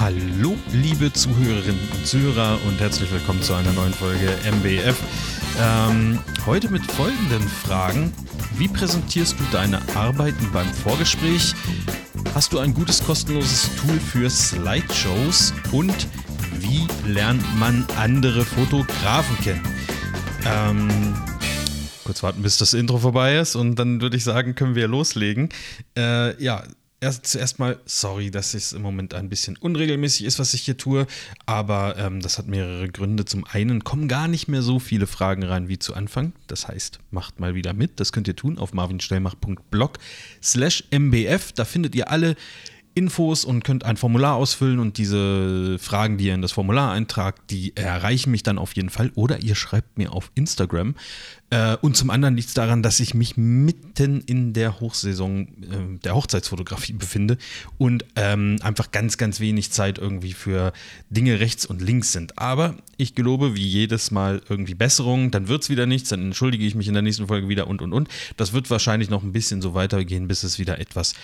Hallo, liebe Zuhörerinnen und Zuhörer und herzlich willkommen zu einer neuen Folge MBF. Ähm, heute mit folgenden Fragen. Wie präsentierst du deine Arbeiten beim Vorgespräch? Hast du ein gutes kostenloses Tool für Slideshows? Und wie lernt man andere Fotografen kennen? Ähm, kurz warten, bis das Intro vorbei ist und dann würde ich sagen, können wir loslegen. Äh, ja, erst, zuerst mal, sorry, dass es im Moment ein bisschen unregelmäßig ist, was ich hier tue, aber ähm, das hat mehrere Gründe. Zum einen kommen gar nicht mehr so viele Fragen rein wie zu Anfang. Das heißt, macht mal wieder mit. Das könnt ihr tun auf marvinstellmach.blog slash mbf. Da findet ihr alle Infos und könnt ein Formular ausfüllen und diese Fragen, die ihr in das Formular eintragt, die erreichen mich dann auf jeden Fall oder ihr schreibt mir auf Instagram. Äh, und zum anderen liegt es daran, dass ich mich mitten in der Hochsaison äh, der Hochzeitsfotografie befinde und ähm, einfach ganz, ganz wenig Zeit irgendwie für Dinge rechts und links sind. Aber ich gelobe wie jedes Mal irgendwie Besserung, dann wird es wieder nichts, dann entschuldige ich mich in der nächsten Folge wieder und und und. Das wird wahrscheinlich noch ein bisschen so weitergehen, bis es wieder etwas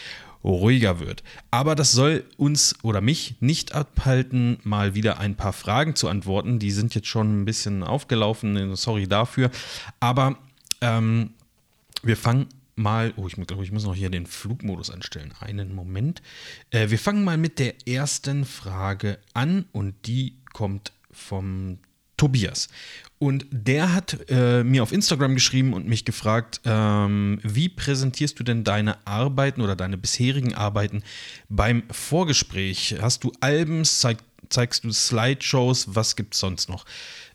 ruhiger wird. Aber das soll uns oder mich nicht abhalten, mal wieder ein paar Fragen zu antworten. Die sind jetzt schon ein bisschen aufgelaufen, sorry dafür. Aber ähm, wir fangen mal, oh, ich glaube, ich muss noch hier den Flugmodus anstellen. Einen Moment. Äh, wir fangen mal mit der ersten Frage an und die kommt vom Tobias. Und der hat äh, mir auf Instagram geschrieben und mich gefragt, ähm, wie präsentierst du denn deine Arbeiten oder deine bisherigen Arbeiten beim Vorgespräch? Hast du Alben, zeig, zeigst du Slideshows, was gibt es sonst noch?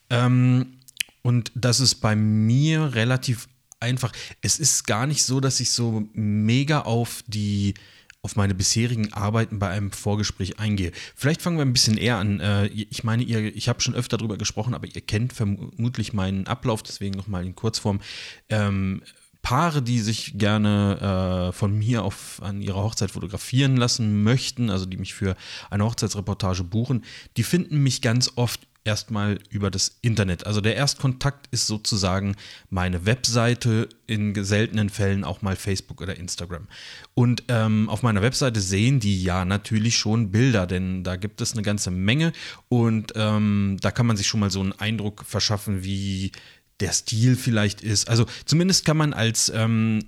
Ähm, und das ist bei mir relativ einfach. Es ist gar nicht so, dass ich so mega auf die auf meine bisherigen Arbeiten bei einem Vorgespräch eingehe. Vielleicht fangen wir ein bisschen eher an. Äh, ich meine, ihr, ich habe schon öfter darüber gesprochen, aber ihr kennt vermutlich meinen Ablauf, deswegen nochmal in Kurzform. Ähm, Paare, die sich gerne äh, von mir auf, an ihrer Hochzeit fotografieren lassen möchten, also die mich für eine Hochzeitsreportage buchen, die finden mich ganz oft erstmal über das Internet. Also der Erstkontakt ist sozusagen meine Webseite, in seltenen Fällen auch mal Facebook oder Instagram. Und ähm, auf meiner Webseite sehen die ja natürlich schon Bilder, denn da gibt es eine ganze Menge und ähm, da kann man sich schon mal so einen Eindruck verschaffen, wie der Stil vielleicht ist. Also zumindest kann man als ähm,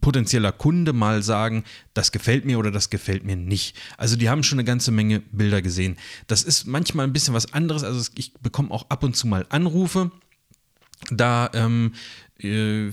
potenzieller Kunde mal sagen, das gefällt mir oder das gefällt mir nicht. Also die haben schon eine ganze Menge Bilder gesehen. Das ist manchmal ein bisschen was anderes. Also ich bekomme auch ab und zu mal Anrufe. Da ähm, äh,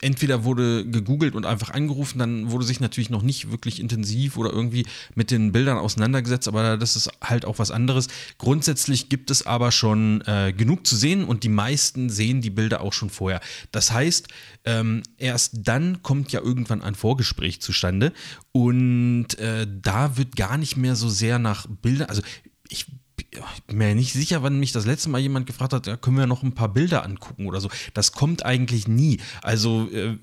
entweder wurde gegoogelt und einfach angerufen, dann wurde sich natürlich noch nicht wirklich intensiv oder irgendwie mit den Bildern auseinandergesetzt, aber das ist halt auch was anderes. Grundsätzlich gibt es aber schon äh, genug zu sehen und die meisten sehen die Bilder auch schon vorher. Das heißt, ähm, erst dann kommt ja irgendwann ein Vorgespräch zustande und äh, da wird gar nicht mehr so sehr nach Bildern, also ich ich bin mir nicht sicher, wann mich das letzte Mal jemand gefragt hat, ja, können wir noch ein paar Bilder angucken oder so. Das kommt eigentlich nie. Also äh,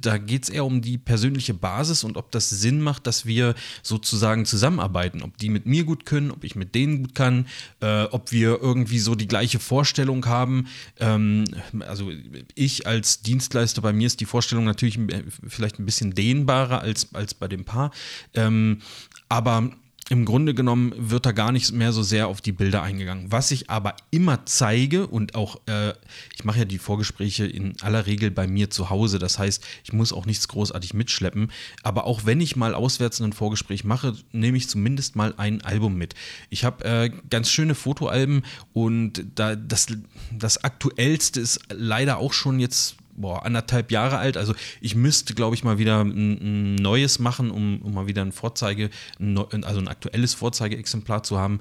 da geht es eher um die persönliche Basis und ob das Sinn macht, dass wir sozusagen zusammenarbeiten. Ob die mit mir gut können, ob ich mit denen gut kann, äh, ob wir irgendwie so die gleiche Vorstellung haben. Ähm, also ich als Dienstleister, bei mir ist die Vorstellung natürlich vielleicht ein bisschen dehnbarer als, als bei dem Paar. Ähm, aber im Grunde genommen wird da gar nicht mehr so sehr auf die Bilder eingegangen. Was ich aber immer zeige und auch, äh, ich mache ja die Vorgespräche in aller Regel bei mir zu Hause, das heißt, ich muss auch nichts großartig mitschleppen, aber auch wenn ich mal auswärts ein Vorgespräch mache, nehme ich zumindest mal ein Album mit. Ich habe äh, ganz schöne Fotoalben und da, das, das aktuellste ist leider auch schon jetzt boah, anderthalb Jahre alt. Also ich müsste, glaube ich, mal wieder ein, ein neues machen, um, um, mal wieder ein Vorzeige, ein, also ein aktuelles Vorzeigeexemplar zu haben.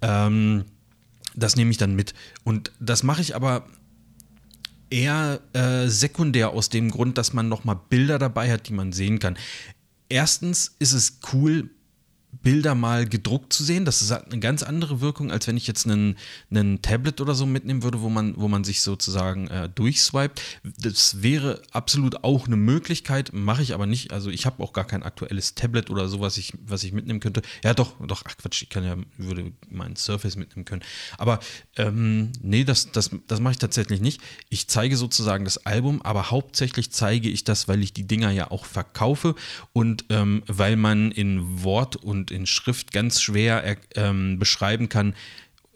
Ähm, das nehme ich dann mit. Und das mache ich aber eher äh, sekundär aus dem Grund, dass man nochmal Bilder dabei hat, die man sehen kann. Erstens ist es cool, Bilder mal gedruckt zu sehen. Das hat eine ganz andere Wirkung, als wenn ich jetzt einen, einen Tablet oder so mitnehmen würde, wo man, wo man sich sozusagen äh, durchswiped. Das wäre absolut auch eine Möglichkeit, mache ich aber nicht. Also ich habe auch gar kein aktuelles Tablet oder so, was ich, was ich mitnehmen könnte. Ja, doch, doch, ach Quatsch, ich kann ja, würde meinen Surface mitnehmen können. Aber ähm, nee, das, das, das mache ich tatsächlich nicht. Ich zeige sozusagen das Album, aber hauptsächlich zeige ich das, weil ich die Dinger ja auch verkaufe und ähm, weil man in Wort und und in Schrift ganz schwer ähm, beschreiben kann,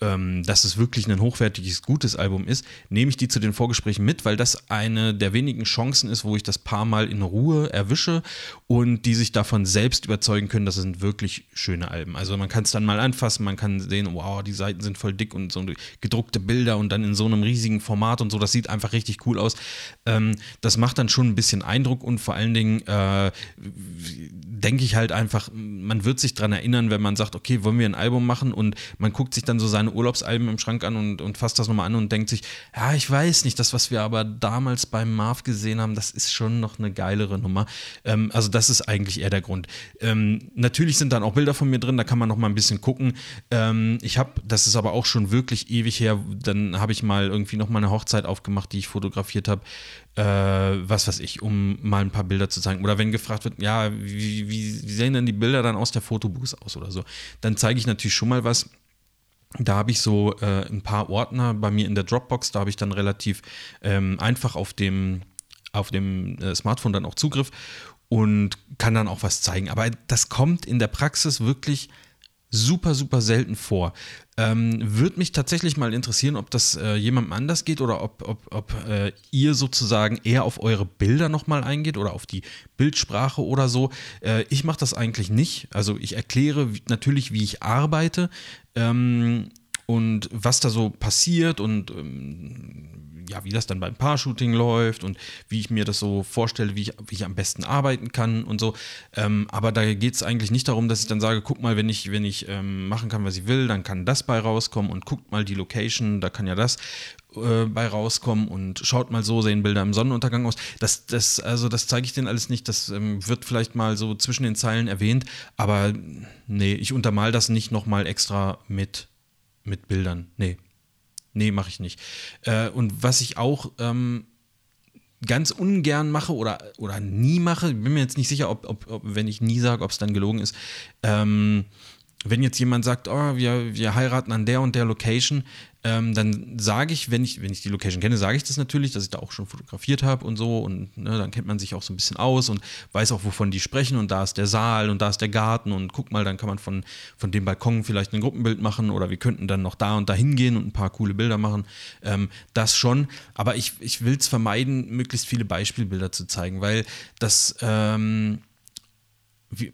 ähm, dass es wirklich ein hochwertiges, gutes Album ist, nehme ich die zu den Vorgesprächen mit, weil das eine der wenigen Chancen ist, wo ich das paar Mal in Ruhe erwische und die sich davon selbst überzeugen können, das sind wirklich schöne Alben. Also man kann es dann mal anfassen, man kann sehen, wow, die Seiten sind voll dick und so gedruckte Bilder und dann in so einem riesigen Format und so, das sieht einfach richtig cool aus. Ähm, das macht dann schon ein bisschen Eindruck und vor allen Dingen äh, denke ich halt einfach, man wird sich daran erinnern, wenn man sagt, okay, wollen wir ein Album machen und man guckt sich dann so seine seine Urlaubsalben im Schrank an und, und fasst das nochmal an und denkt sich, ja, ich weiß nicht, das, was wir aber damals beim Marv gesehen haben, das ist schon noch eine geilere Nummer. Ähm, also das ist eigentlich eher der Grund. Ähm, natürlich sind dann auch Bilder von mir drin, da kann man noch mal ein bisschen gucken. Ähm, ich habe, das ist aber auch schon wirklich ewig her, dann habe ich mal irgendwie noch mal eine Hochzeit aufgemacht, die ich fotografiert habe. Äh, was weiß ich, um mal ein paar Bilder zu zeigen. Oder wenn gefragt wird, ja, wie, wie, sehen denn die Bilder dann aus der Fotobooth aus oder so, dann zeige ich natürlich schon mal was da habe ich so äh, ein paar Ordner bei mir in der Dropbox. Da habe ich dann relativ ähm, einfach auf dem, auf dem äh, Smartphone dann auch Zugriff und kann dann auch was zeigen. Aber das kommt in der Praxis wirklich super, super selten vor. Ähm, Würde mich tatsächlich mal interessieren, ob das äh, jemandem anders geht oder ob, ob, ob äh, ihr sozusagen eher auf eure Bilder nochmal eingeht oder auf die Bildsprache oder so. Äh, ich mache das eigentlich nicht. Also ich erkläre wie, natürlich, wie ich arbeite ähm, und was da so passiert und ähm, ja, wie das dann beim Paar-Shooting läuft und wie ich mir das so vorstelle, wie ich, wie ich am besten arbeiten kann und so. Ähm, aber da geht es eigentlich nicht darum, dass ich dann sage, guck mal, wenn ich, wenn ich ähm, machen kann, was ich will, dann kann das bei rauskommen und guckt mal die Location, da kann ja das äh, bei rauskommen und schaut mal so, sehen Bilder im Sonnenuntergang aus. Das, das, also das zeige ich denen alles nicht. Das ähm, wird vielleicht mal so zwischen den Zeilen erwähnt, aber nee, ich untermal das nicht nochmal extra mit, mit Bildern. Nee. Nee, mache ich nicht. Äh, und was ich auch ähm, ganz ungern mache oder, oder nie mache, bin mir jetzt nicht sicher, ob, ob, ob wenn ich nie sage, ob es dann gelogen ist, ähm, wenn jetzt jemand sagt, oh, wir, wir heiraten an der und der Location, ähm, dann sage ich, wenn ich, wenn ich die Location kenne, sage ich das natürlich, dass ich da auch schon fotografiert habe und so. Und ne, dann kennt man sich auch so ein bisschen aus und weiß auch, wovon die sprechen. Und da ist der Saal und da ist der Garten. Und guck mal, dann kann man von, von dem Balkon vielleicht ein Gruppenbild machen oder wir könnten dann noch da und da hingehen und ein paar coole Bilder machen. Ähm, das schon. Aber ich, ich will es vermeiden, möglichst viele Beispielbilder zu zeigen, weil das. Ähm, wie,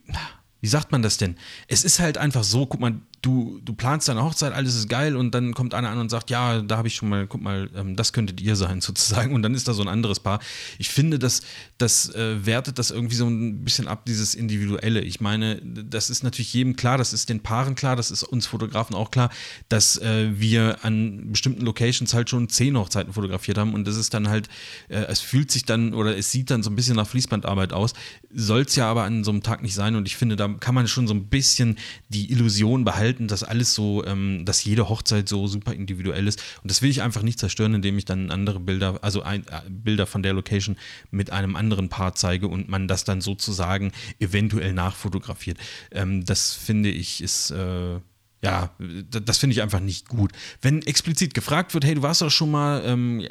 wie sagt man das denn? Es ist halt einfach so, guck mal, du, du planst deine Hochzeit, alles ist geil und dann kommt einer an und sagt, ja, da habe ich schon mal, guck mal, ähm, das könntet ihr sein sozusagen und dann ist da so ein anderes Paar. Ich finde, das, das äh, wertet das irgendwie so ein bisschen ab, dieses Individuelle. Ich meine, das ist natürlich jedem klar, das ist den Paaren klar, das ist uns Fotografen auch klar, dass äh, wir an bestimmten Locations halt schon zehn Hochzeiten fotografiert haben und das ist dann halt, äh, es fühlt sich dann oder es sieht dann so ein bisschen nach Fließbandarbeit aus, soll es ja aber an so einem Tag nicht sein und ich finde, da kann man schon so ein bisschen die Illusion behalten, halten, dass alles so, ähm, dass jede Hochzeit so super individuell ist. Und das will ich einfach nicht zerstören, indem ich dann andere Bilder, also ein, äh, Bilder von der Location mit einem anderen Paar zeige und man das dann sozusagen eventuell nachfotografiert. Ähm, das finde ich ist. Äh, ja, das finde ich einfach nicht gut. Wenn explizit gefragt wird, hey, du warst doch schon mal, ähm,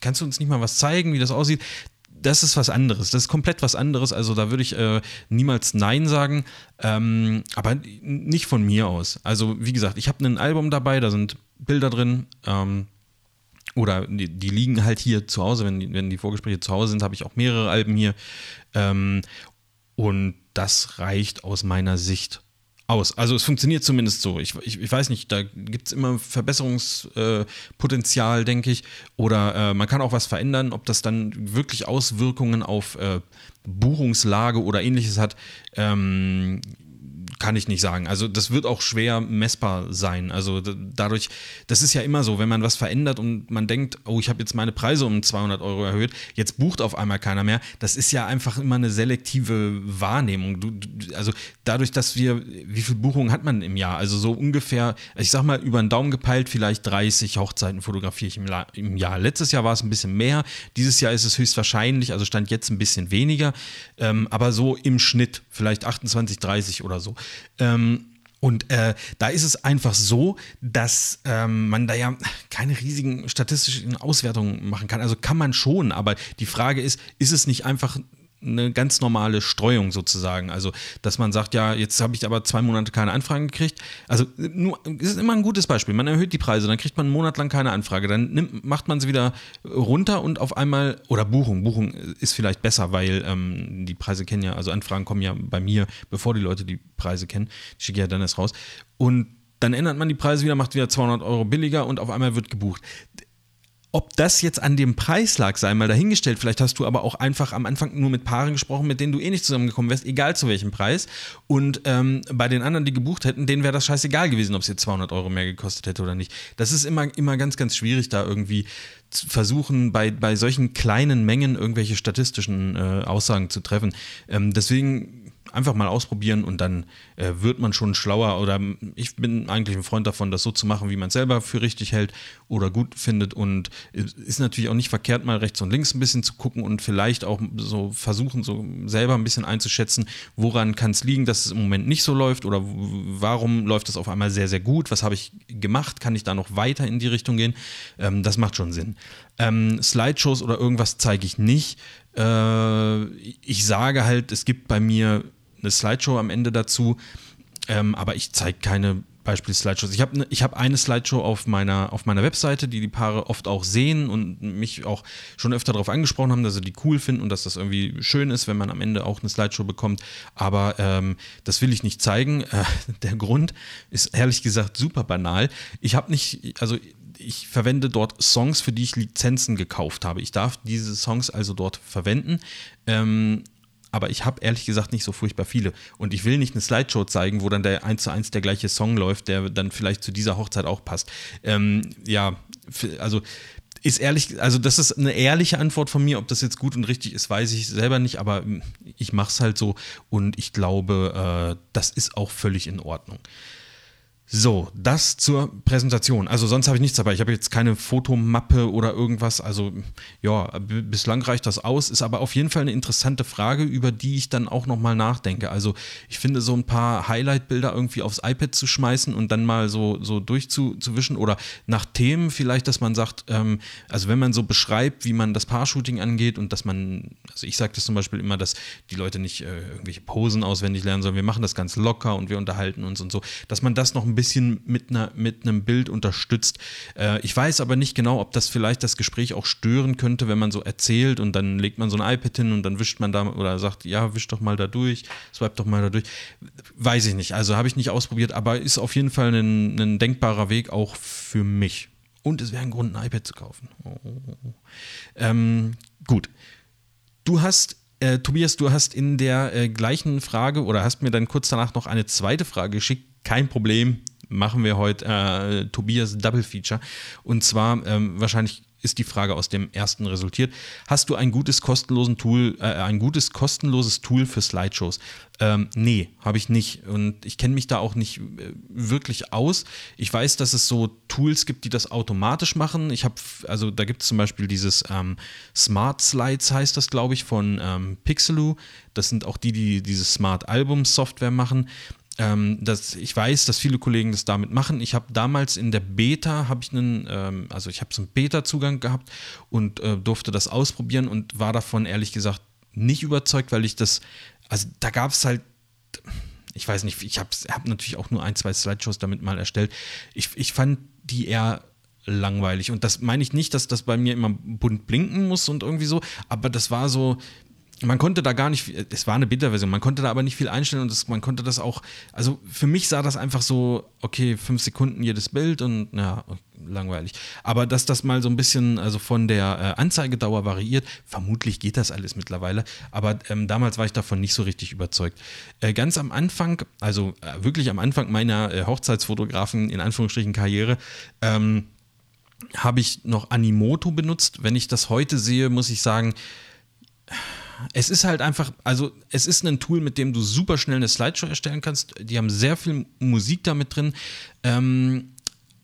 kannst du uns nicht mal was zeigen, wie das aussieht? Das ist was anderes. Das ist komplett was anderes. Also da würde ich äh, niemals Nein sagen, ähm, aber nicht von mir aus. Also wie gesagt, ich habe ein Album dabei, da sind Bilder drin. Ähm, oder die, die, liegen halt hier zu Hause, wenn die, wenn die Vorgespräche zu Hause sind, habe ich auch mehrere Alben hier. Ähm, und das reicht aus meiner Sicht aus. Also es funktioniert zumindest so. Ich, ich, ich weiß nicht, da gibt es immer Verbesserungspotenzial, äh, denke ich. Oder äh, man kann auch was verändern, ob das dann wirklich Auswirkungen auf äh, Buchungslage oder ähnliches hat. Ähm, kann ich nicht sagen. Also das wird auch schwer messbar sein. Also dadurch, das ist ja immer so, wenn man was verändert und man denkt, oh, ich habe jetzt meine Preise um 200 Euro erhöht, jetzt bucht auf einmal keiner mehr. Das ist ja einfach immer eine selektive Wahrnehmung. Du, also dadurch, dass wir, wie viele Buchungen hat man im Jahr? Also so ungefähr, ich sag mal über den Daumen gepeilt, vielleicht 30 Hochzeiten fotografiere ich im, im Jahr. Letztes Jahr war es ein bisschen mehr. Dieses Jahr ist es höchstwahrscheinlich, also stand jetzt ein bisschen weniger, ähm, aber so im Schnitt vielleicht 28, 30 oder so. Ähm, und äh, da ist es einfach so, dass ähm, man da ja keine riesigen statistischen Auswertungen machen kann. Also kann man schon, aber die Frage ist, ist es nicht einfach eine ganz normale Streuung sozusagen. Also, dass man sagt, ja, jetzt habe ich aber zwei Monate keine Anfragen gekriegt. Also, nur, ist immer ein gutes Beispiel. Man erhöht die Preise, dann kriegt man einen Monat lang keine Anfrage. Dann nimmt, macht man sie wieder runter und auf einmal, oder Buchung. Buchung ist vielleicht besser, weil ähm, die Preise kennen ja, also Anfragen kommen ja bei mir, bevor die Leute die Preise kennen. Ich schicke ja dann erst raus. Und dann ändert man die Preise wieder, macht wieder 200 Euro billiger und auf einmal wird gebucht. Ob das jetzt an dem Preis lag, sei mal dahingestellt. Vielleicht hast du aber auch einfach am Anfang nur mit Paaren gesprochen, mit denen du eh nicht zusammengekommen wärst, egal zu welchem Preis. Und ähm, bei den anderen, die gebucht hätten, denen wäre das scheißegal gewesen, ob es jetzt 200 Euro mehr gekostet hätte oder nicht. Das ist immer, immer ganz, ganz schwierig, da irgendwie zu versuchen, bei, bei solchen kleinen Mengen irgendwelche statistischen äh, Aussagen zu treffen. Ähm, deswegen einfach mal ausprobieren und dann äh, wird man schon schlauer. Oder ich bin eigentlich ein Freund davon, das so zu machen, wie man es selber für richtig hält oder gut findet. Und ist natürlich auch nicht verkehrt, mal rechts und links ein bisschen zu gucken und vielleicht auch so versuchen, so selber ein bisschen einzuschätzen, woran kann es liegen, dass es im Moment nicht so läuft oder warum läuft es auf einmal sehr, sehr gut. Was habe ich gemacht? Kann ich da noch weiter in die Richtung gehen? Ähm, das macht schon Sinn. Ähm, Slideshows oder irgendwas zeige ich nicht. Äh, ich sage halt, es gibt bei mir eine Slideshow am Ende dazu. Ähm, aber ich zeige keine Beispiel-Slideshows. Ich habe ne, hab eine Slideshow auf meiner, auf meiner Webseite, die die Paare oft auch sehen und mich auch schon öfter darauf angesprochen haben, dass sie die cool finden und dass das irgendwie schön ist, wenn man am Ende auch eine Slideshow bekommt. Aber ähm, das will ich nicht zeigen. Äh, der Grund ist ehrlich gesagt super banal. Ich habe nicht, also ich verwende dort Songs, für die ich Lizenzen gekauft habe. Ich darf diese Songs also dort verwenden. Ähm, aber ich habe ehrlich gesagt nicht so furchtbar viele. Und ich will nicht eine Slideshow zeigen, wo dann der 1 zu 1 der gleiche Song läuft, der dann vielleicht zu dieser Hochzeit auch passt. Ähm, ja, also ist ehrlich, also das ist eine ehrliche Antwort von mir. Ob das jetzt gut und richtig ist, weiß ich selber nicht, aber ich mache es halt so und ich glaube, äh, das ist auch völlig in Ordnung. So, das zur Präsentation. Also sonst habe ich nichts dabei. Ich habe jetzt keine Fotomappe oder irgendwas. Also ja, bislang reicht das aus. Ist aber auf jeden Fall eine interessante Frage, über die ich dann auch nochmal nachdenke. Also ich finde so ein paar Highlight-Bilder irgendwie aufs iPad zu schmeißen und dann mal so, so durchzuwischen oder nach Themen vielleicht, dass man sagt, ähm, also wenn man so beschreibt, wie man das Paar-Shooting angeht und dass man, also ich sage das zum Beispiel immer, dass die Leute nicht äh, irgendwelche Posen auswendig lernen, sondern wir machen das ganz locker und wir unterhalten uns und so, dass man das noch ein bisschen mit, einer, mit einem Bild unterstützt. Äh, ich weiß aber nicht genau, ob das vielleicht das Gespräch auch stören könnte, wenn man so erzählt und dann legt man so ein iPad hin und dann wischt man da oder sagt, ja, wisch doch mal da durch, swipe doch mal da durch. Weiß ich nicht. Also habe ich nicht ausprobiert, aber ist auf jeden Fall ein, ein denkbarer Weg auch für mich. Und es wäre ein Grund, ein iPad zu kaufen. Oh. Ähm, gut. Du hast äh, Tobias, du hast in der äh, gleichen Frage oder hast mir dann kurz danach noch eine zweite Frage geschickt. Kein Problem, machen wir heute äh, Tobias Double Feature. Und zwar ähm, wahrscheinlich ist die Frage aus dem ersten resultiert. Hast du ein gutes kostenlosen Tool, äh, ein gutes kostenloses Tool für Slideshows? Ähm, nee, habe ich nicht. Und ich kenne mich da auch nicht äh, wirklich aus. Ich weiß, dass es so Tools gibt, die das automatisch machen. Ich habe, also da gibt es zum Beispiel dieses ähm, Smart Slides, heißt das, glaube ich, von ähm, Pixeloo. Das sind auch die, die diese Smart Album Software machen. Ähm, das, ich weiß, dass viele Kollegen das damit machen. Ich habe damals in der Beta, habe ich einen, ähm, also ich habe so einen Beta-Zugang gehabt und äh, durfte das ausprobieren und war davon ehrlich gesagt nicht überzeugt, weil ich das, also da gab es halt, ich weiß nicht, ich habe hab natürlich auch nur ein, zwei Slideshows damit mal erstellt. Ich, ich fand die eher langweilig. Und das meine ich nicht, dass das bei mir immer bunt blinken muss und irgendwie so, aber das war so, man konnte da gar nicht, es war eine Beta-Version, man konnte da aber nicht viel einstellen und das, man konnte das auch, also für mich sah das einfach so, okay, fünf Sekunden jedes Bild und ja, langweilig. Aber dass das mal so ein bisschen, also von der äh, Anzeigedauer variiert, vermutlich geht das alles mittlerweile, aber ähm, damals war ich davon nicht so richtig überzeugt. Äh, ganz am Anfang, also äh, wirklich am Anfang meiner äh, Hochzeitsfotografen, in Anführungsstrichen Karriere, ähm, habe ich noch Animoto benutzt. Wenn ich das heute sehe, muss ich sagen, es ist halt einfach, also es ist ein Tool, mit dem du super schnell eine Slideshow erstellen kannst. Die haben sehr viel Musik damit drin, ähm,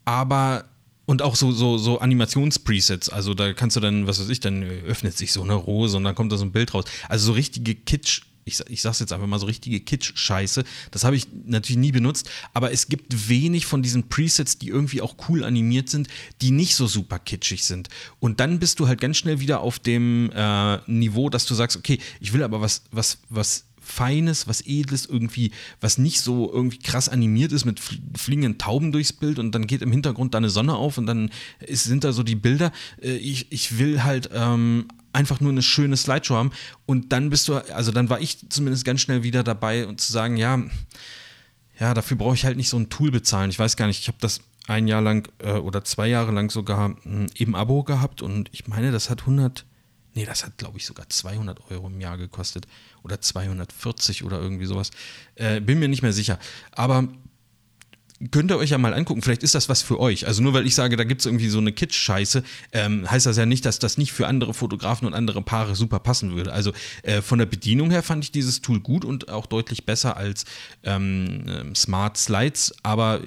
aber und auch so, so, so Animationspresets. Also da kannst du dann, was weiß ich, dann öffnet sich so eine Rose und dann kommt da so ein Bild raus. Also so richtige Kitsch ich, ich sag's jetzt einfach mal so richtige Kitsch-Scheiße. Das habe ich natürlich nie benutzt, aber es gibt wenig von diesen Presets, die irgendwie auch cool animiert sind, die nicht so super kitschig sind. Und dann bist du halt ganz schnell wieder auf dem äh, Niveau, dass du sagst, okay, ich will aber was, was, was Feines, was Edles, irgendwie, was nicht so irgendwie krass animiert ist mit fliegenden Tauben durchs Bild und dann geht im Hintergrund da eine Sonne auf und dann ist, sind da so die Bilder. Äh, ich, ich will halt ähm, einfach nur eine schöne Slideshow haben und dann bist du, also dann war ich zumindest ganz schnell wieder dabei und zu sagen, ja, ja, dafür brauche ich halt nicht so ein Tool bezahlen. Ich weiß gar nicht, ich habe das ein Jahr lang äh, oder zwei Jahre lang sogar hm, im Abo gehabt und ich meine, das hat 100, nee, das hat glaube ich sogar 200 Euro im Jahr gekostet oder 240 oder irgendwie sowas. Äh, bin mir nicht mehr sicher. Aber könnt ihr euch ja mal angucken. Vielleicht ist das was für euch. Also nur weil ich sage, da gibt es irgendwie so eine Kitsch-Scheiße, ähm, heißt das ja nicht, dass das nicht für andere Fotografen und andere Paare super passen würde. Also äh, von der Bedienung her fand ich dieses Tool gut und auch deutlich besser als ähm, ähm Smart Slides. Aber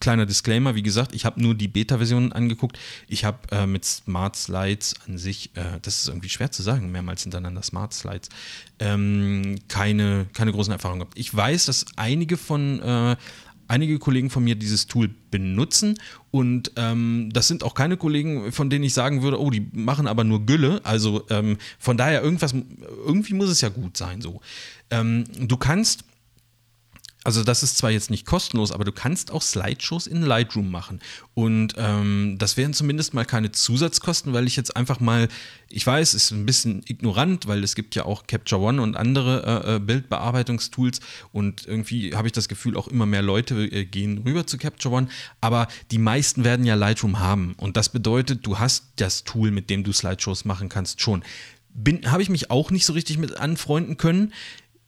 kleiner Disclaimer, wie gesagt, ich habe nur die Beta-Version angeguckt. Ich habe äh, mit Smart Slides an sich, äh, das ist irgendwie schwer zu sagen, mehrmals hintereinander Smart Slides, ähm, keine, keine großen Erfahrungen gehabt. Ich weiß, dass einige von äh, einige Kollegen von mir dieses Tool benutzen und ähm, das sind auch keine Kollegen, von denen ich sagen würde, oh, die machen aber nur Gülle. Also ähm, von daher irgendwas, irgendwie muss es ja gut sein so. Ähm, du kannst also das ist zwar jetzt nicht kostenlos, aber du kannst auch Slideshows in Lightroom machen. Und ähm, das wären zumindest mal keine Zusatzkosten, weil ich jetzt einfach mal, ich weiß, ist ein bisschen ignorant, weil es gibt ja auch Capture One und andere äh, äh Bildbearbeitungstools und irgendwie habe ich das Gefühl, auch immer mehr Leute äh, gehen rüber zu Capture One, aber die meisten werden ja Lightroom haben. Und das bedeutet, du hast das Tool, mit dem du Slideshows machen kannst, schon. Habe ich mich auch nicht so richtig mit anfreunden können.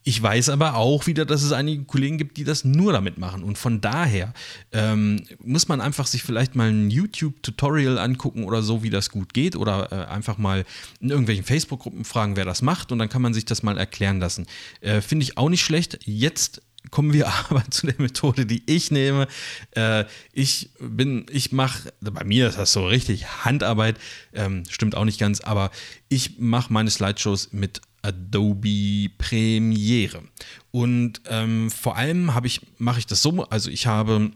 Ich weiß aber auch wieder, dass es einige Kollegen gibt, die das nur damit machen. Und von daher ähm, muss man einfach sich vielleicht mal ein YouTube-Tutorial angucken oder so, wie das gut geht. Oder äh, einfach mal in irgendwelchen Facebook-Gruppen fragen, wer das macht. Und dann kann man sich das mal erklären lassen. Äh, Finde ich auch nicht schlecht. Jetzt kommen wir aber zu der Methode, die ich nehme. Äh, ich bin, ich mache, bei mir ist das so richtig Handarbeit, ähm, stimmt auch nicht ganz, aber ich mache meine Slideshows mit Adobe Premiere. Und ähm, vor allem ich, mache ich das so, also ich habe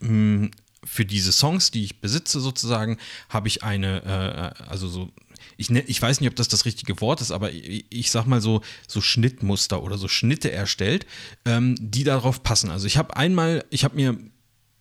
mh, hm, für diese Songs, die ich besitze sozusagen, habe ich eine, äh, also so, ich, ne, ich weiß nicht, ob das das richtige Wort ist, aber ich, ich sag mal so, so Schnittmuster oder so Schnitte erstellt, ähm, die darauf passen. Also ich habe einmal, ich habe mir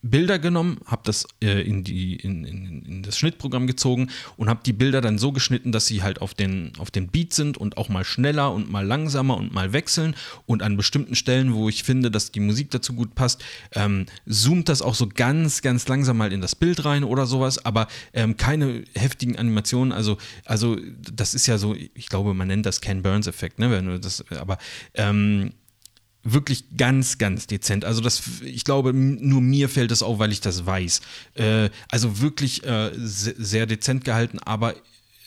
Bilder genommen, habe das äh, in, die, in, in, in, das Schnittprogramm gezogen und habe die Bilder dann so geschnitten, dass sie halt auf den, auf den Beat sind und auch mal schneller und mal langsamer und mal wechseln. Und an bestimmten Stellen, wo ich finde, dass die Musik dazu gut passt, ähm, zoomt das auch so ganz, ganz langsam mal in das Bild rein oder sowas, aber ähm, keine heftigen Animationen. Also, also das ist ja so, ich glaube, man nennt das Ken Burns-Effekt, ne? Das, aber ähm, wirklich ganz, ganz dezent. Also das, ich glaube, nur mir fällt das auf, weil ich das weiß. Äh, also wirklich äh, sehr dezent gehalten, aber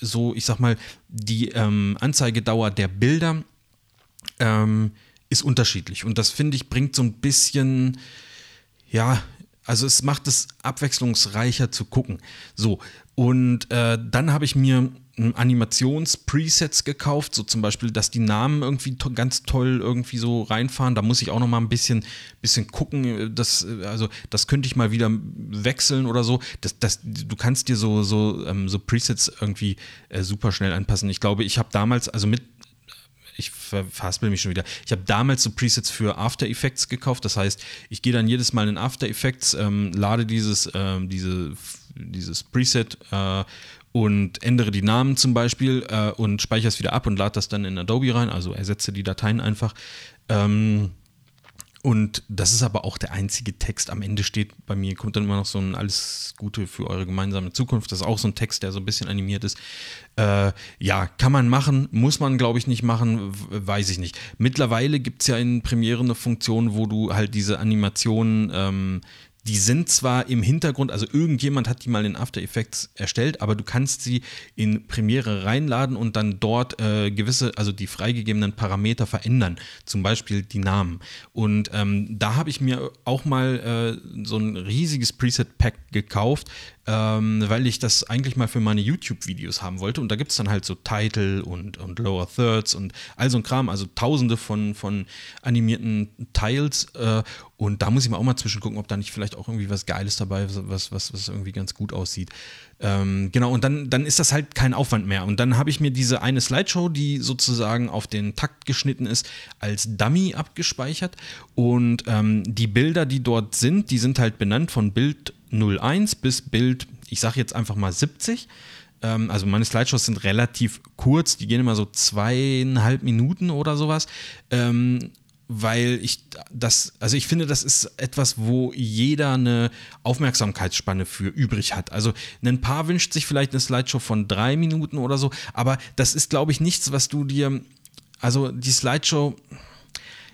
so, ich sag mal, die ähm, Anzeigedauer der Bilder ähm, ist unterschiedlich. Und das finde ich bringt so ein bisschen, ja, also es macht es abwechslungsreicher zu gucken. So, und äh, dann habe ich mir Animations-Presets gekauft, so zum Beispiel, dass die Namen irgendwie to ganz toll irgendwie so reinfahren. Da muss ich auch noch mal ein bisschen, bisschen gucken. Das, also, das könnte ich mal wieder wechseln oder so. Das, das, du kannst dir so, so, ähm, so Presets irgendwie äh, super schnell anpassen. Ich glaube, ich habe damals, also mit ich verhaspel mich schon wieder. Ich habe damals so Presets für After Effects gekauft. Das heißt, ich gehe dann jedes Mal in After Effects, ähm, lade dieses, ähm, diese, dieses Preset äh, und ändere die Namen zum Beispiel äh, und speichere es wieder ab und lade das dann in Adobe rein, also ersetze die Dateien einfach. Ähm, und das ist aber auch der einzige Text. Am Ende steht bei mir, kommt dann immer noch so ein Alles Gute für eure gemeinsame Zukunft. Das ist auch so ein Text, der so ein bisschen animiert ist. Äh, ja, kann man machen, muss man, glaube ich, nicht machen, weiß ich nicht. Mittlerweile gibt es ja in Premiere eine Funktion, wo du halt diese Animationen ähm, die sind zwar im Hintergrund, also irgendjemand hat die mal in After Effects erstellt, aber du kannst sie in Premiere reinladen und dann dort äh, gewisse, also die freigegebenen Parameter verändern, zum Beispiel die Namen. Und ähm, da habe ich mir auch mal äh, so ein riesiges Preset-Pack gekauft, ähm, weil ich das eigentlich mal für meine YouTube-Videos haben wollte. Und da gibt es dann halt so Title und, und Lower Thirds und all so ein Kram, also tausende von, von animierten Tiles. Äh, und da muss ich mal auch mal zwischengucken, ob da nicht vielleicht auch irgendwie was Geiles dabei ist, was, was, was irgendwie ganz gut aussieht. Ähm, genau, und dann, dann ist das halt kein Aufwand mehr. Und dann habe ich mir diese eine Slideshow, die sozusagen auf den Takt geschnitten ist, als Dummy abgespeichert. Und ähm, die Bilder, die dort sind, die sind halt benannt von Bild 01 bis Bild, ich sage jetzt einfach mal 70 ähm, also meine Slideshows sind relativ kurz, die gehen immer so zweieinhalb Minuten oder sowas. Ähm, weil ich das, also ich finde, das ist etwas, wo jeder eine Aufmerksamkeitsspanne für übrig hat. Also ein Paar wünscht sich vielleicht eine Slideshow von drei Minuten oder so, aber das ist, glaube ich, nichts, was du dir, also die Slideshow,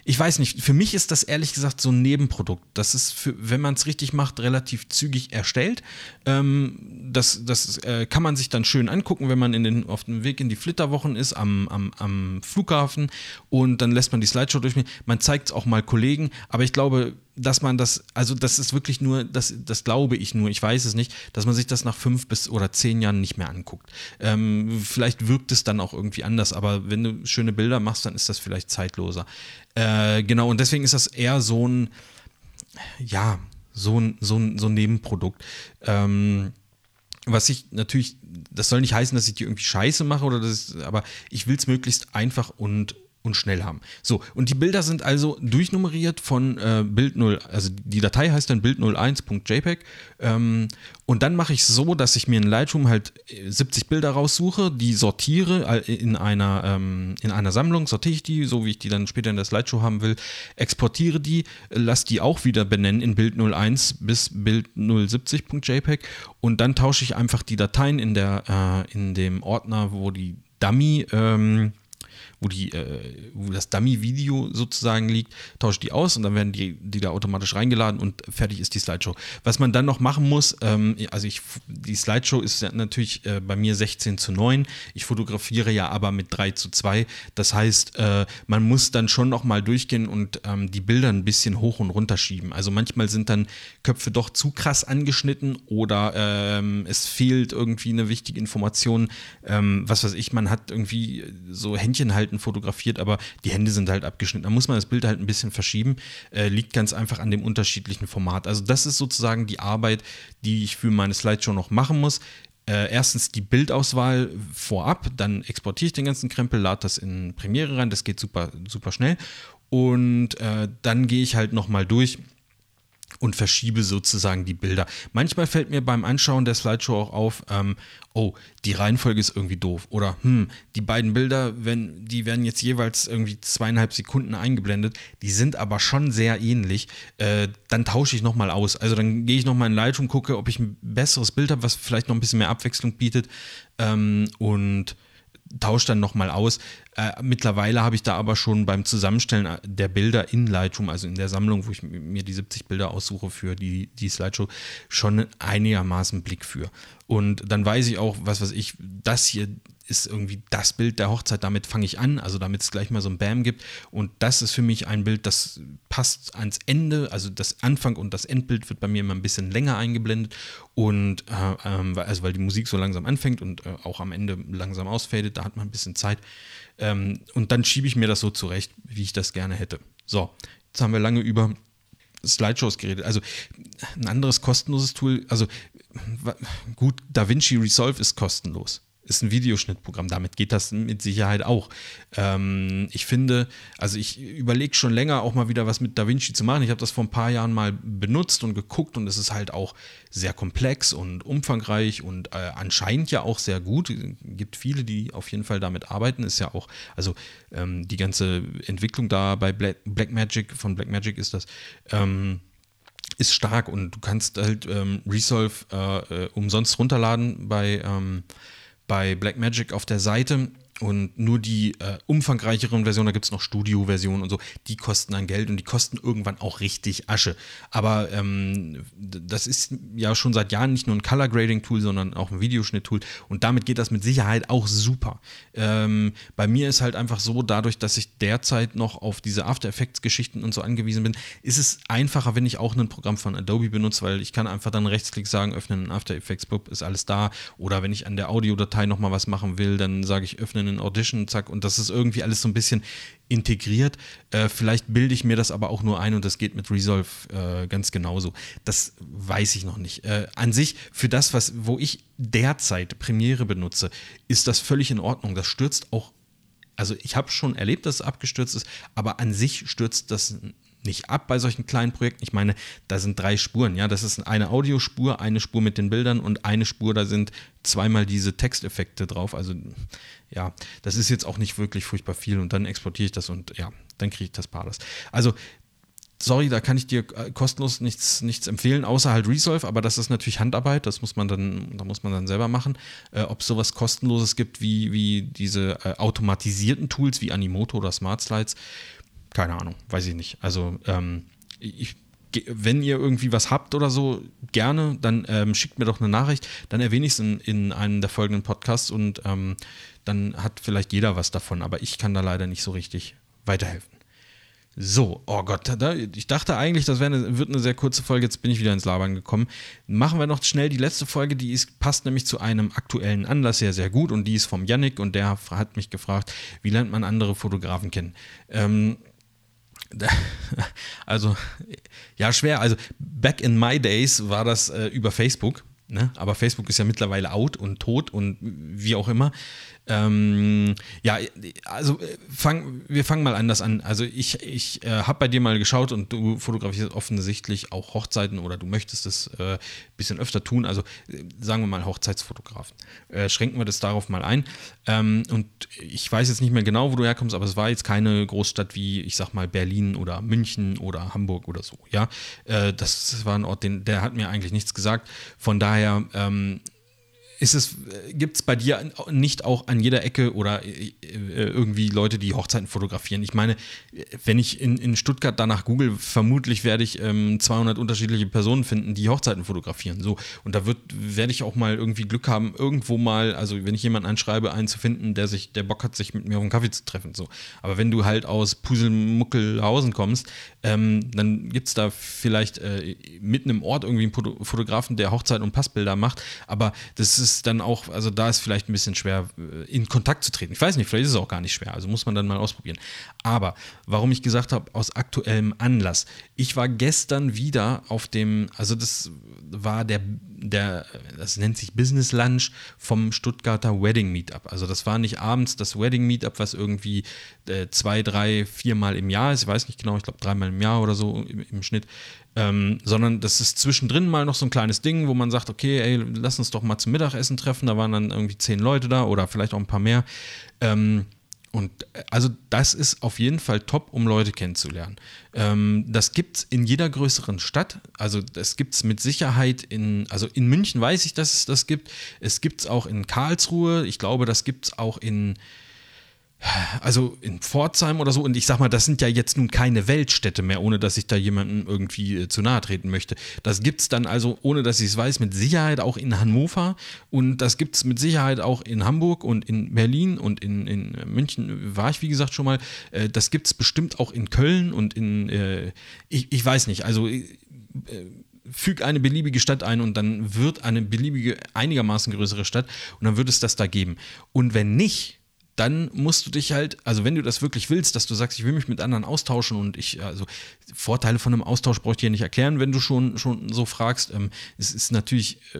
ich weiß nicht, für mich ist das ehrlich gesagt so ein Nebenprodukt. Das ist, für, wenn man es richtig macht, relativ zügig erstellt. Ähm, das das äh, kann man sich dann schön angucken, wenn man in den, auf dem Weg in die Flitterwochen ist, am, am, am Flughafen und dann lässt man die Slideshow durch. Man zeigt es auch mal Kollegen, aber ich glaube, dass man das, also das ist wirklich nur, das, das glaube ich nur, ich weiß es nicht, dass man sich das nach fünf bis oder zehn Jahren nicht mehr anguckt. Ähm, vielleicht wirkt es dann auch irgendwie anders, aber wenn du schöne Bilder machst, dann ist das vielleicht zeitloser. Äh, genau, und deswegen ist das eher so ein, ja, so ein, so ein, so ein Nebenprodukt. Ähm, was ich natürlich, das soll nicht heißen, dass ich die irgendwie scheiße mache oder das, aber ich will es möglichst einfach und und schnell haben. So, und die Bilder sind also durchnummeriert von äh, Bild 0, also die Datei heißt dann bild01.jpg ähm, und dann mache ich es so, dass ich mir in Lightroom halt 70 äh, Bilder raussuche, die sortiere in einer, ähm, in einer Sammlung, sortiere ich die, so wie ich die dann später in der Slideshow haben will, exportiere die, lasse die auch wieder benennen in Bild 01 bis Bild 070.jpg und dann tausche ich einfach die Dateien in, der, äh, in dem Ordner, wo die Dummy ähm, wo, die, äh, wo das Dummy-Video sozusagen liegt, tauscht die aus und dann werden die, die da automatisch reingeladen und fertig ist die Slideshow. Was man dann noch machen muss, ähm, also ich, die Slideshow ist natürlich äh, bei mir 16 zu 9. Ich fotografiere ja aber mit 3 zu 2. Das heißt, äh, man muss dann schon noch mal durchgehen und ähm, die Bilder ein bisschen hoch und runter schieben. Also manchmal sind dann Köpfe doch zu krass angeschnitten oder ähm, es fehlt irgendwie eine wichtige Information. Ähm, was weiß ich, man hat irgendwie so Händchen halt halten fotografiert, aber die Hände sind halt abgeschnitten. Da muss man das Bild halt ein bisschen verschieben. Äh, liegt ganz einfach an dem unterschiedlichen Format. Also das ist sozusagen die Arbeit, die ich für meine Slideshow noch machen muss. Äh, erstens die Bildauswahl vorab, dann exportiere ich den ganzen Krempel, lade das in Premiere rein, das geht super, super schnell. Und äh, dann gehe ich halt nochmal durch und verschiebe sozusagen die Bilder. Manchmal fällt mir beim Anschauen der Slideshow auch auf, ähm, oh, die Reihenfolge ist irgendwie doof. Oder, hm, die beiden Bilder, wenn, die werden jetzt jeweils irgendwie zweieinhalb Sekunden eingeblendet, die sind aber schon sehr ähnlich. Äh, dann tausche ich nochmal aus. Also dann gehe ich nochmal in Lightroom, gucke, ob ich ein besseres Bild habe, was vielleicht noch ein bisschen mehr Abwechslung bietet. Ähm, und tausche dann nochmal aus. Äh, mittlerweile habe ich da aber schon beim Zusammenstellen der Bilder in Lightroom, also in der Sammlung, wo ich mir die 70 Bilder aussuche für die, die Slideshow, schon einigermaßen Blick für. Und dann weiß ich auch, was weiß ich, das hier ist irgendwie das Bild der Hochzeit, damit fange ich an, also damit es gleich mal so ein Bam gibt. Und das ist für mich ein Bild, das passt ans Ende, also das Anfang und das Endbild wird bei mir immer ein bisschen länger eingeblendet. Und äh, ähm, also weil die Musik so langsam anfängt und äh, auch am Ende langsam ausfadet, da hat man ein bisschen Zeit. Ähm, und dann schiebe ich mir das so zurecht, wie ich das gerne hätte. So, jetzt haben wir lange über Slideshows geredet. Also ein anderes kostenloses Tool, also gut, DaVinci Resolve ist kostenlos ist ein Videoschnittprogramm. Damit geht das mit Sicherheit auch. Ähm, ich finde, also ich überlege schon länger auch mal wieder was mit DaVinci zu machen. Ich habe das vor ein paar Jahren mal benutzt und geguckt und es ist halt auch sehr komplex und umfangreich und äh, anscheinend ja auch sehr gut. Es gibt viele, die auf jeden Fall damit arbeiten. Ist ja auch, also ähm, die ganze Entwicklung da bei Black, Blackmagic, von Blackmagic ist das. Ähm, ist stark und du kannst halt ähm, Resolve äh, äh, umsonst runterladen bei, ähm, bei Blackmagic auf der Seite und nur die äh, umfangreicheren Versionen, da gibt es noch Studio-Versionen und so, die kosten dann Geld und die kosten irgendwann auch richtig Asche. Aber ähm, das ist ja schon seit Jahren nicht nur ein Color Grading Tool, sondern auch ein Videoschnitt-Tool. Und damit geht das mit Sicherheit auch super. Ähm, bei mir ist halt einfach so, dadurch, dass ich derzeit noch auf diese After Effects-Geschichten und so angewiesen bin, ist es einfacher, wenn ich auch ein Programm von Adobe benutze, weil ich kann einfach dann Rechtsklick sagen, öffnen After Effects, ist alles da. Oder wenn ich an der Audiodatei nochmal was machen will, dann sage ich öffnen in Audition, zack, und das ist irgendwie alles so ein bisschen integriert. Äh, vielleicht bilde ich mir das aber auch nur ein und das geht mit Resolve äh, ganz genauso. Das weiß ich noch nicht. Äh, an sich, für das, was, wo ich derzeit Premiere benutze, ist das völlig in Ordnung. Das stürzt auch also ich habe schon erlebt, dass es abgestürzt ist, aber an sich stürzt das nicht ab bei solchen kleinen Projekten. Ich meine, da sind drei Spuren, ja. Das ist eine Audiospur, eine Spur mit den Bildern und eine Spur, da sind zweimal diese Texteffekte drauf. Also ja, das ist jetzt auch nicht wirklich furchtbar viel und dann exportiere ich das und ja, dann kriege ich das Palace. Also sorry, da kann ich dir äh, kostenlos nichts, nichts empfehlen, außer halt Resolve, aber das ist natürlich Handarbeit, das muss man dann, da muss man dann selber machen. Äh, Ob es sowas kostenloses gibt wie, wie diese äh, automatisierten Tools wie Animoto oder Smart Slides, keine Ahnung, weiß ich nicht. Also, ähm, ich, wenn ihr irgendwie was habt oder so, gerne, dann ähm, schickt mir doch eine Nachricht. Dann erwähne ich es in, in einem der folgenden Podcasts und ähm, dann hat vielleicht jeder was davon. Aber ich kann da leider nicht so richtig weiterhelfen. So, oh Gott, da, ich dachte eigentlich, das eine, wird eine sehr kurze Folge. Jetzt bin ich wieder ins Labern gekommen. Machen wir noch schnell die letzte Folge. Die ist, passt nämlich zu einem aktuellen Anlass sehr, sehr gut. Und die ist vom Yannick und der hat mich gefragt, wie lernt man andere Fotografen kennen? Ähm, also, ja, schwer. Also, back in my days war das äh, über Facebook. Ne? Aber Facebook ist ja mittlerweile out und tot und wie auch immer. Ähm, ja, also äh, fang, wir fangen mal anders an. Also ich, ich äh, habe bei dir mal geschaut und du fotografierst offensichtlich auch Hochzeiten oder du möchtest es ein äh, bisschen öfter tun. Also äh, sagen wir mal Hochzeitsfotografen. Äh, schränken wir das darauf mal ein. Ähm, und ich weiß jetzt nicht mehr genau, wo du herkommst, aber es war jetzt keine Großstadt wie, ich sag mal, Berlin oder München oder Hamburg oder so. Ja, äh, das war ein Ort, den, der hat mir eigentlich nichts gesagt. Von daher ähm, gibt es bei dir nicht auch an jeder Ecke oder äh, irgendwie Leute, die Hochzeiten fotografieren? Ich meine, wenn ich in, in Stuttgart danach google, vermutlich werde ich ähm, 200 unterschiedliche Personen finden, die Hochzeiten fotografieren. So, und da wird, werde ich auch mal irgendwie Glück haben, irgendwo mal, also wenn ich jemanden anschreibe, einen zu finden, der sich, der Bock hat, sich mit mir auf einen Kaffee zu treffen. So. Aber wenn du halt aus Puselmuckelhausen kommst, ähm, dann gibt es da vielleicht äh, mitten im Ort irgendwie einen Fotografen, der Hochzeiten und Passbilder macht. Aber das ist ist dann auch, also da ist vielleicht ein bisschen schwer, äh, in Kontakt zu treten. Ich weiß nicht, vielleicht ist es auch gar nicht schwer, also muss man dann mal ausprobieren. Aber warum ich gesagt habe, aus aktuellem Anlass. Ich war gestern wieder auf dem, also das war der, der, das nennt sich Business Lunch vom Stuttgarter Wedding Meetup. Also das war nicht abends das Wedding Meetup, was irgendwie äh, zwei, drei, viermal im Jahr ist. Ich weiß nicht genau, ich glaube dreimal im Jahr oder so im, im Schnitt. Ähm, sondern das ist zwischendrin mal noch so ein kleines Ding, wo man sagt, okay, ey, lass uns doch mal zum Mittagessen treffen. Da waren dann irgendwie zehn Leute da oder vielleicht auch ein paar mehr. Ähm, und äh, also das ist auf jeden Fall top, um Leute kennenzulernen. Ähm, das gibt es in jeder größeren Stadt. Also das gibt es mit Sicherheit in, also in München weiß ich, dass es das gibt. Es gibt es auch in Karlsruhe. Ich glaube, das gibt es auch in also in Pforzheim oder so, und ich sag mal, das sind ja jetzt nun keine Weltstädte mehr, ohne dass ich da jemandem irgendwie äh, zu nahe treten möchte. Das gibt es dann also, ohne dass ich es weiß, mit Sicherheit auch in Hannover und das gibt es mit Sicherheit auch in Hamburg und in Berlin und in, in München war ich, wie gesagt, schon mal. Äh, das gibt es bestimmt auch in Köln und in, äh, ich, ich weiß nicht, also füg eine beliebige Stadt ein und dann wird eine beliebige, einigermaßen größere Stadt und dann wird es das da geben. Und wenn nicht, dann musst du dich halt, also wenn du das wirklich willst, dass du sagst, ich will mich mit anderen austauschen und ich, also Vorteile von einem Austausch brauche ich dir nicht erklären, wenn du schon, schon so fragst. Ähm, es ist natürlich, äh,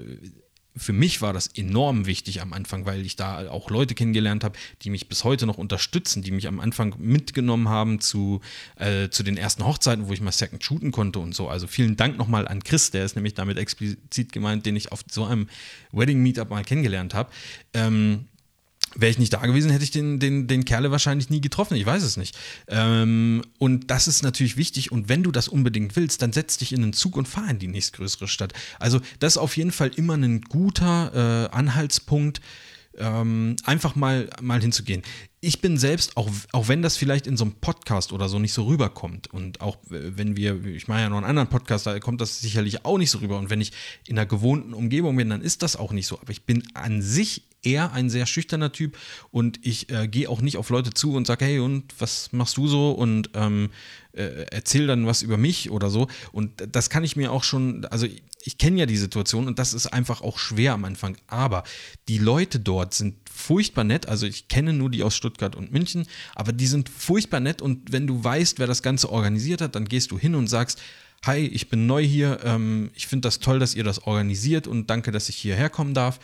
für mich war das enorm wichtig am Anfang, weil ich da auch Leute kennengelernt habe, die mich bis heute noch unterstützen, die mich am Anfang mitgenommen haben zu, äh, zu den ersten Hochzeiten, wo ich mal Second shooten konnte und so. Also vielen Dank nochmal an Chris, der ist nämlich damit explizit gemeint, den ich auf so einem Wedding Meetup mal kennengelernt habe. Ähm, Wäre ich nicht da gewesen, hätte ich den, den, den Kerle wahrscheinlich nie getroffen. Ich weiß es nicht. Ähm, und das ist natürlich wichtig. Und wenn du das unbedingt willst, dann setz dich in den Zug und fahr in die nächstgrößere Stadt. Also, das ist auf jeden Fall immer ein guter äh, Anhaltspunkt ähm, einfach mal, mal hinzugehen. Ich bin selbst, auch, auch wenn das vielleicht in so einem Podcast oder so nicht so rüberkommt und auch wenn wir, ich mache ja noch einen anderen Podcast, da kommt das sicherlich auch nicht so rüber und wenn ich in einer gewohnten Umgebung bin, dann ist das auch nicht so. Aber ich bin an sich eher ein sehr schüchterner Typ und ich äh, gehe auch nicht auf Leute zu und sage, hey, und was machst du so? Und ähm, äh, erzähl dann was über mich oder so. Und das kann ich mir auch schon, also ich, kenne ja die Situation und das ist einfach auch schwer am Anfang. Aber die Leute dort sind furchtbar nett. Also ich kenne nur die aus Stuttgart und München, aber die sind furchtbar nett und wenn du weißt, wer das Ganze organisiert hat, dann gehst du hin und sagst, hi, ich bin neu hier, ähm, ich finde das toll, dass ihr das organisiert und danke, dass ich hierher kommen darf.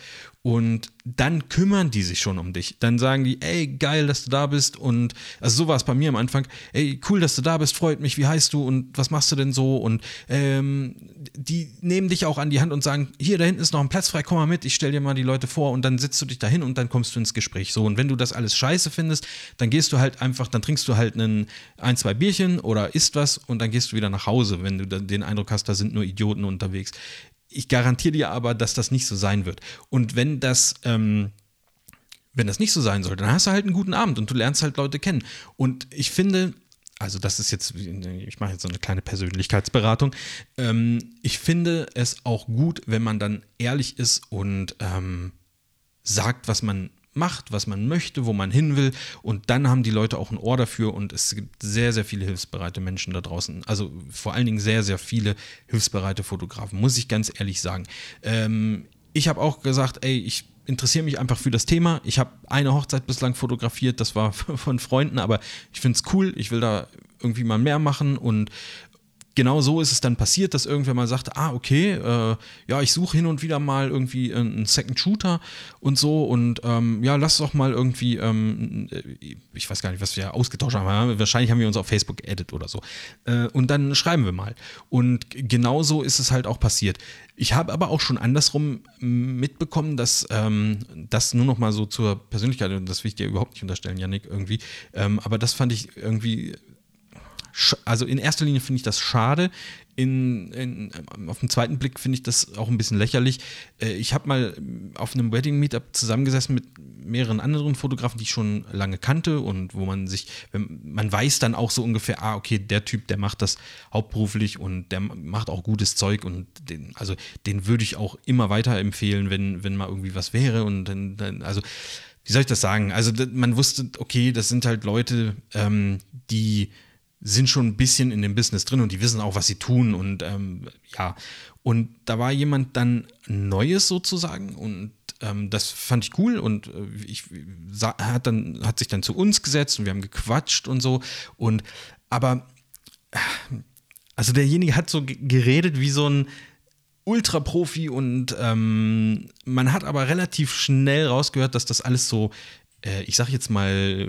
Und dann kümmern die sich schon um dich. Dann sagen die, ey, geil, dass du da bist. Und also so war es bei mir am Anfang. Ey, cool, dass du da bist, freut mich, wie heißt du und was machst du denn so? Und ähm, die nehmen dich auch an die Hand und sagen, hier, da hinten ist noch ein Platz frei, komm mal mit, ich stell dir mal die Leute vor und dann sitzt du dich da hin und dann kommst du ins Gespräch. So, und wenn du das alles scheiße findest, dann gehst du halt einfach, dann trinkst du halt einen, ein, zwei Bierchen oder isst was und dann gehst du wieder nach Hause, wenn du den Eindruck hast, da sind nur Idioten unterwegs ich garantiere dir aber, dass das nicht so sein wird. Und wenn das, ähm, wenn das nicht so sein sollte, dann hast du halt einen guten Abend und du lernst halt Leute kennen. Und ich finde, also das ist jetzt, ich mache jetzt so eine kleine Persönlichkeitsberatung. Ähm, ich finde es auch gut, wenn man dann ehrlich ist und ähm, sagt, was man macht, was man möchte, wo man hin will. Und dann haben die Leute auch ein Ohr dafür und es gibt sehr, sehr viele hilfsbereite Menschen da draußen. Also vor allen Dingen sehr, sehr viele hilfsbereite Fotografen, muss ich ganz ehrlich sagen. Ähm, ich habe auch gesagt, ey, ich interessiere mich einfach für das Thema. Ich habe eine Hochzeit bislang fotografiert, das war von Freunden, aber ich finde es cool. Ich will da irgendwie mal mehr machen und genau so ist es dann passiert, dass irgendwer mal sagte, ah, okay, äh, ja, ich suche hin und wieder mal irgendwie einen Second Shooter und so und ähm, ja, lass doch mal irgendwie, ähm, äh, ich weiß gar nicht, was wir ausgetauscht haben, wahrscheinlich haben wir uns auf Facebook edit oder so. Äh, und dann schreiben wir mal. Und genau so ist es halt auch passiert. Ich habe aber auch schon andersrum mitbekommen, dass ähm, das nur noch mal so zur Persönlichkeit, und das will ich dir überhaupt nicht unterstellen, Janik, irgendwie, ähm, aber das fand ich irgendwie also in erster Linie finde ich das schade. In, in, auf den zweiten Blick finde ich das auch ein bisschen lächerlich. Äh, ich habe mal auf einem Wedding-Meetup zusammengesessen mit mehreren anderen Fotografen, die ich schon lange kannte und wo man sich, man weiß dann auch so ungefähr, ah, okay, der Typ, der macht das hauptberuflich und der macht auch gutes Zeug und den, also den würde ich auch immer weiterempfehlen, wenn, wenn mal irgendwie was wäre und dann, dann also wie soll ich das sagen? Also man wusste, okay, das sind halt Leute, ähm, die sind schon ein bisschen in dem Business drin und die wissen auch, was sie tun und ähm, ja. Und da war jemand dann Neues sozusagen und ähm, das fand ich cool und äh, ich hat dann hat sich dann zu uns gesetzt und wir haben gequatscht und so und aber also derjenige hat so geredet wie so ein Ultra-Profi und ähm, man hat aber relativ schnell rausgehört, dass das alles so äh, ich sag jetzt mal,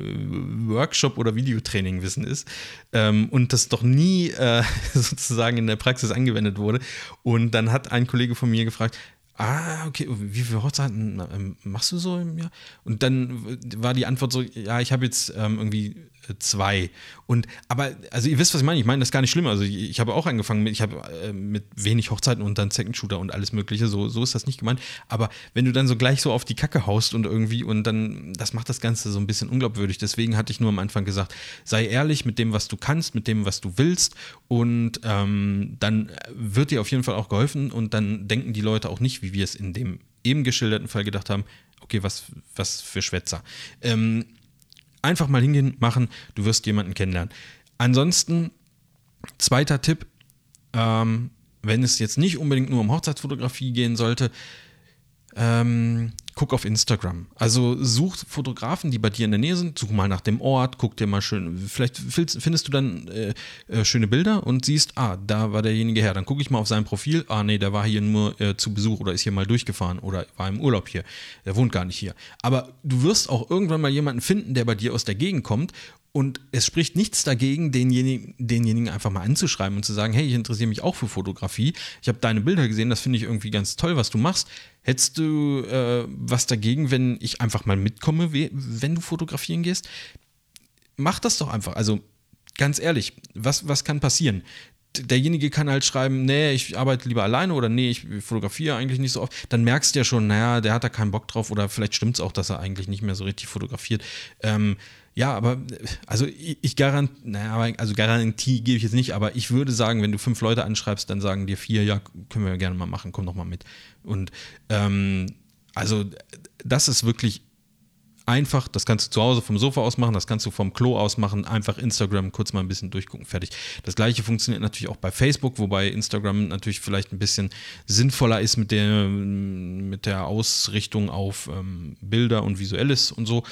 Workshop oder Videotraining-Wissen ist ähm, und das doch nie äh, sozusagen in der Praxis angewendet wurde. Und dann hat ein Kollege von mir gefragt, ah, okay, wie viele Hochzeiten ähm, machst du so im Jahr? Und dann war die Antwort so, ja, ich habe jetzt ähm, irgendwie zwei. Und aber, also ihr wisst, was ich meine. Ich meine, das ist gar nicht schlimm. Also ich, ich habe auch angefangen mit, ich habe äh, mit wenig Hochzeiten und dann Second Shooter und alles Mögliche. So, so ist das nicht gemeint. Aber wenn du dann so gleich so auf die Kacke haust und irgendwie und dann, das macht das Ganze so ein bisschen unglaubwürdig. Deswegen hatte ich nur am Anfang gesagt, sei ehrlich mit dem, was du kannst, mit dem, was du willst. Und ähm, dann wird dir auf jeden Fall auch geholfen und dann denken die Leute auch nicht, wie wir es in dem eben geschilderten Fall gedacht haben, okay, was, was für Schwätzer. Ähm, Einfach mal hingehen, machen, du wirst jemanden kennenlernen. Ansonsten, zweiter Tipp, ähm, wenn es jetzt nicht unbedingt nur um Hochzeitsfotografie gehen sollte, ähm, guck auf Instagram. Also such Fotografen, die bei dir in der Nähe sind, such mal nach dem Ort, guck dir mal schön, vielleicht findest du dann äh, äh, schöne Bilder und siehst, ah, da war derjenige her. Dann gucke ich mal auf sein Profil, ah nee, der war hier nur äh, zu Besuch oder ist hier mal durchgefahren oder war im Urlaub hier. Der wohnt gar nicht hier. Aber du wirst auch irgendwann mal jemanden finden, der bei dir aus der Gegend kommt und es spricht nichts dagegen, denjenigen, denjenigen einfach mal anzuschreiben und zu sagen, hey, ich interessiere mich auch für Fotografie. Ich habe deine Bilder gesehen, das finde ich irgendwie ganz toll, was du machst. Hättest du äh, was dagegen, wenn ich einfach mal mitkomme, wenn du fotografieren gehst? Mach das doch einfach. Also ganz ehrlich, was, was kann passieren? derjenige kann halt schreiben, nee, ich arbeite lieber alleine oder nee, ich fotografiere eigentlich nicht so oft. Dann merkst du ja schon, naja, der hat da keinen Bock drauf oder vielleicht stimmt es auch, dass er eigentlich nicht mehr so richtig fotografiert. Ähm, ja, aber also ich, ich garant, naja, also Garantie gebe ich jetzt nicht, aber ich würde sagen, wenn du fünf Leute anschreibst, dann sagen dir vier, ja, können wir gerne mal machen, komm doch mal mit. Und ähm, also das ist wirklich einfach, das kannst du zu Hause vom Sofa aus machen, das kannst du vom Klo aus machen, einfach Instagram kurz mal ein bisschen durchgucken, fertig. Das gleiche funktioniert natürlich auch bei Facebook, wobei Instagram natürlich vielleicht ein bisschen sinnvoller ist mit der, mit der Ausrichtung auf ähm, Bilder und Visuelles und so.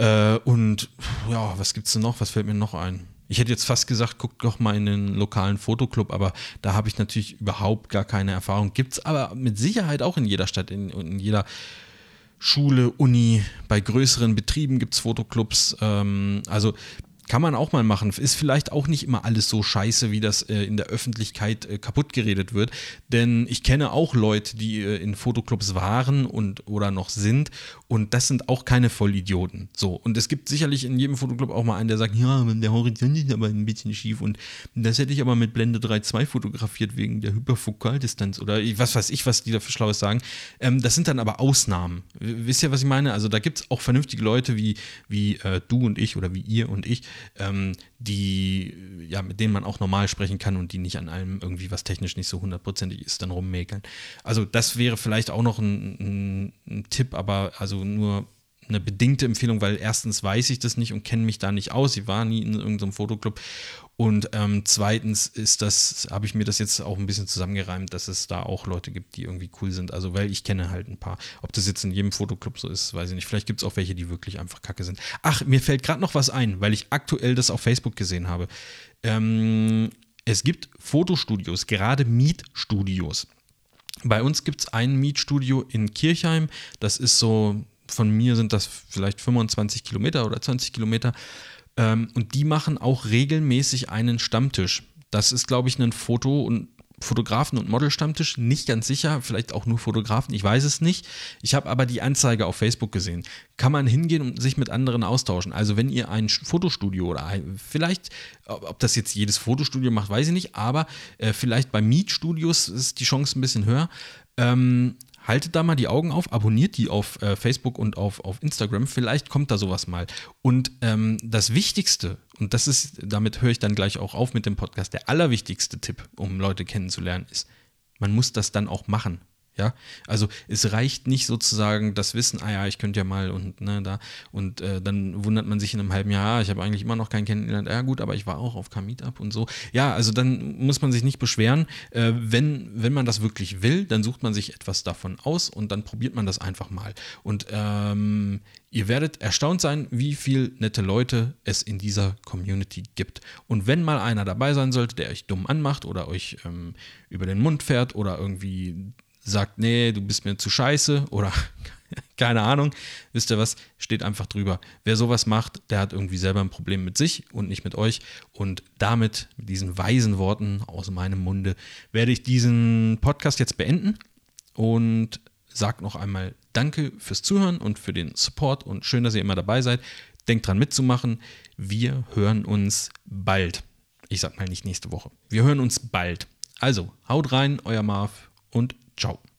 Äh, und ja, was gibt es denn noch? Was fällt mir noch ein? Ich hätte jetzt fast gesagt, guck doch mal in den lokalen Fotoclub, aber da habe ich natürlich überhaupt gar keine Erfahrung. Gibt es aber mit Sicherheit auch in jeder Stadt, in, in jeder Schule, Uni, bei größeren Betrieben gibt es Fotoclubs. Ähm, also kann man auch mal machen. Ist vielleicht auch nicht immer alles so scheiße, wie das äh, in der Öffentlichkeit äh, kaputt geredet wird. Denn ich kenne auch Leute, die äh, in Fotoclubs waren und oder noch sind. Und das sind auch keine Vollidioten. So. Und es gibt sicherlich in jedem Fotoclub auch mal einen, der sagt, ja, der Horizont ist aber ein bisschen schief. Und das hätte ich aber mit Blende 3.2 fotografiert wegen der Hyperfokaldistanz oder was weiß ich, was die da für Schlaues sagen. Ähm, das sind dann aber Ausnahmen. Wisst ihr, was ich meine? Also da gibt es auch vernünftige Leute wie, wie äh, du und ich oder wie ihr und ich, ähm, die, ja, mit denen man auch normal sprechen kann und die nicht an allem irgendwie, was technisch nicht so hundertprozentig ist, dann rummäkeln. Also das wäre vielleicht auch noch ein, ein, ein Tipp, aber also nur eine bedingte Empfehlung, weil erstens weiß ich das nicht und kenne mich da nicht aus. Ich war nie in irgendeinem Fotoclub und ähm, zweitens ist das, habe ich mir das jetzt auch ein bisschen zusammengereimt, dass es da auch Leute gibt, die irgendwie cool sind. Also, weil ich kenne halt ein paar. Ob das jetzt in jedem Fotoclub so ist, weiß ich nicht. Vielleicht gibt es auch welche, die wirklich einfach kacke sind. Ach, mir fällt gerade noch was ein, weil ich aktuell das auf Facebook gesehen habe. Ähm, es gibt Fotostudios, gerade Mietstudios. Bei uns gibt es ein Mietstudio in Kirchheim. Das ist so, von mir sind das vielleicht 25 Kilometer oder 20 Kilometer. Ähm, und die machen auch regelmäßig einen Stammtisch. Das ist, glaube ich, ein Foto- und Fotografen- und Modelstammtisch, nicht ganz sicher, vielleicht auch nur Fotografen, ich weiß es nicht. Ich habe aber die Anzeige auf Facebook gesehen. Kann man hingehen und sich mit anderen austauschen. Also wenn ihr ein Fotostudio oder ein, vielleicht, ob das jetzt jedes Fotostudio macht, weiß ich nicht, aber äh, vielleicht bei Mietstudios ist die Chance ein bisschen höher. Ähm, haltet da mal die Augen auf, abonniert die auf äh, Facebook und auf, auf Instagram. Vielleicht kommt da sowas mal. Und ähm, das Wichtigste, und das ist, damit höre ich dann gleich auch auf mit dem Podcast, der allerwichtigste Tipp, um Leute kennenzulernen, ist, man muss das dann auch machen. Ja, also es reicht nicht sozusagen das Wissen, ah ja, ich könnte ja mal und ne, da und äh, dann wundert man sich in einem halben Jahr, ah, ich habe eigentlich immer noch keinen kennengelernt, ja gut, aber ich war auch auf K-Meetup und so. Ja, also dann muss man sich nicht beschweren. Äh, wenn, wenn man das wirklich will, dann sucht man sich etwas davon aus und dann probiert man das einfach mal. Und ähm, Ihr werdet erstaunt sein, wie viele nette Leute es in dieser Community gibt. Und wenn mal einer dabei sein sollte, der euch dumm anmacht oder euch ähm, über den Mund fährt oder irgendwie sagt, nee, du bist mir zu scheiße oder keine Ahnung, wisst ihr was, steht einfach drüber. Wer sowas macht, der hat irgendwie selber ein Problem mit sich und nicht mit euch. Und damit, mit diesen weisen Worten aus meinem Munde, werde ich diesen Podcast jetzt beenden und sage noch einmal Danke fürs Zuhören und für den Support und schön, dass ihr immer dabei seid. Denkt dran mitzumachen. Wir hören uns bald. Ich sag mal nicht nächste Woche. Wir hören uns bald. Also, haut rein, euer Marv und Ciao.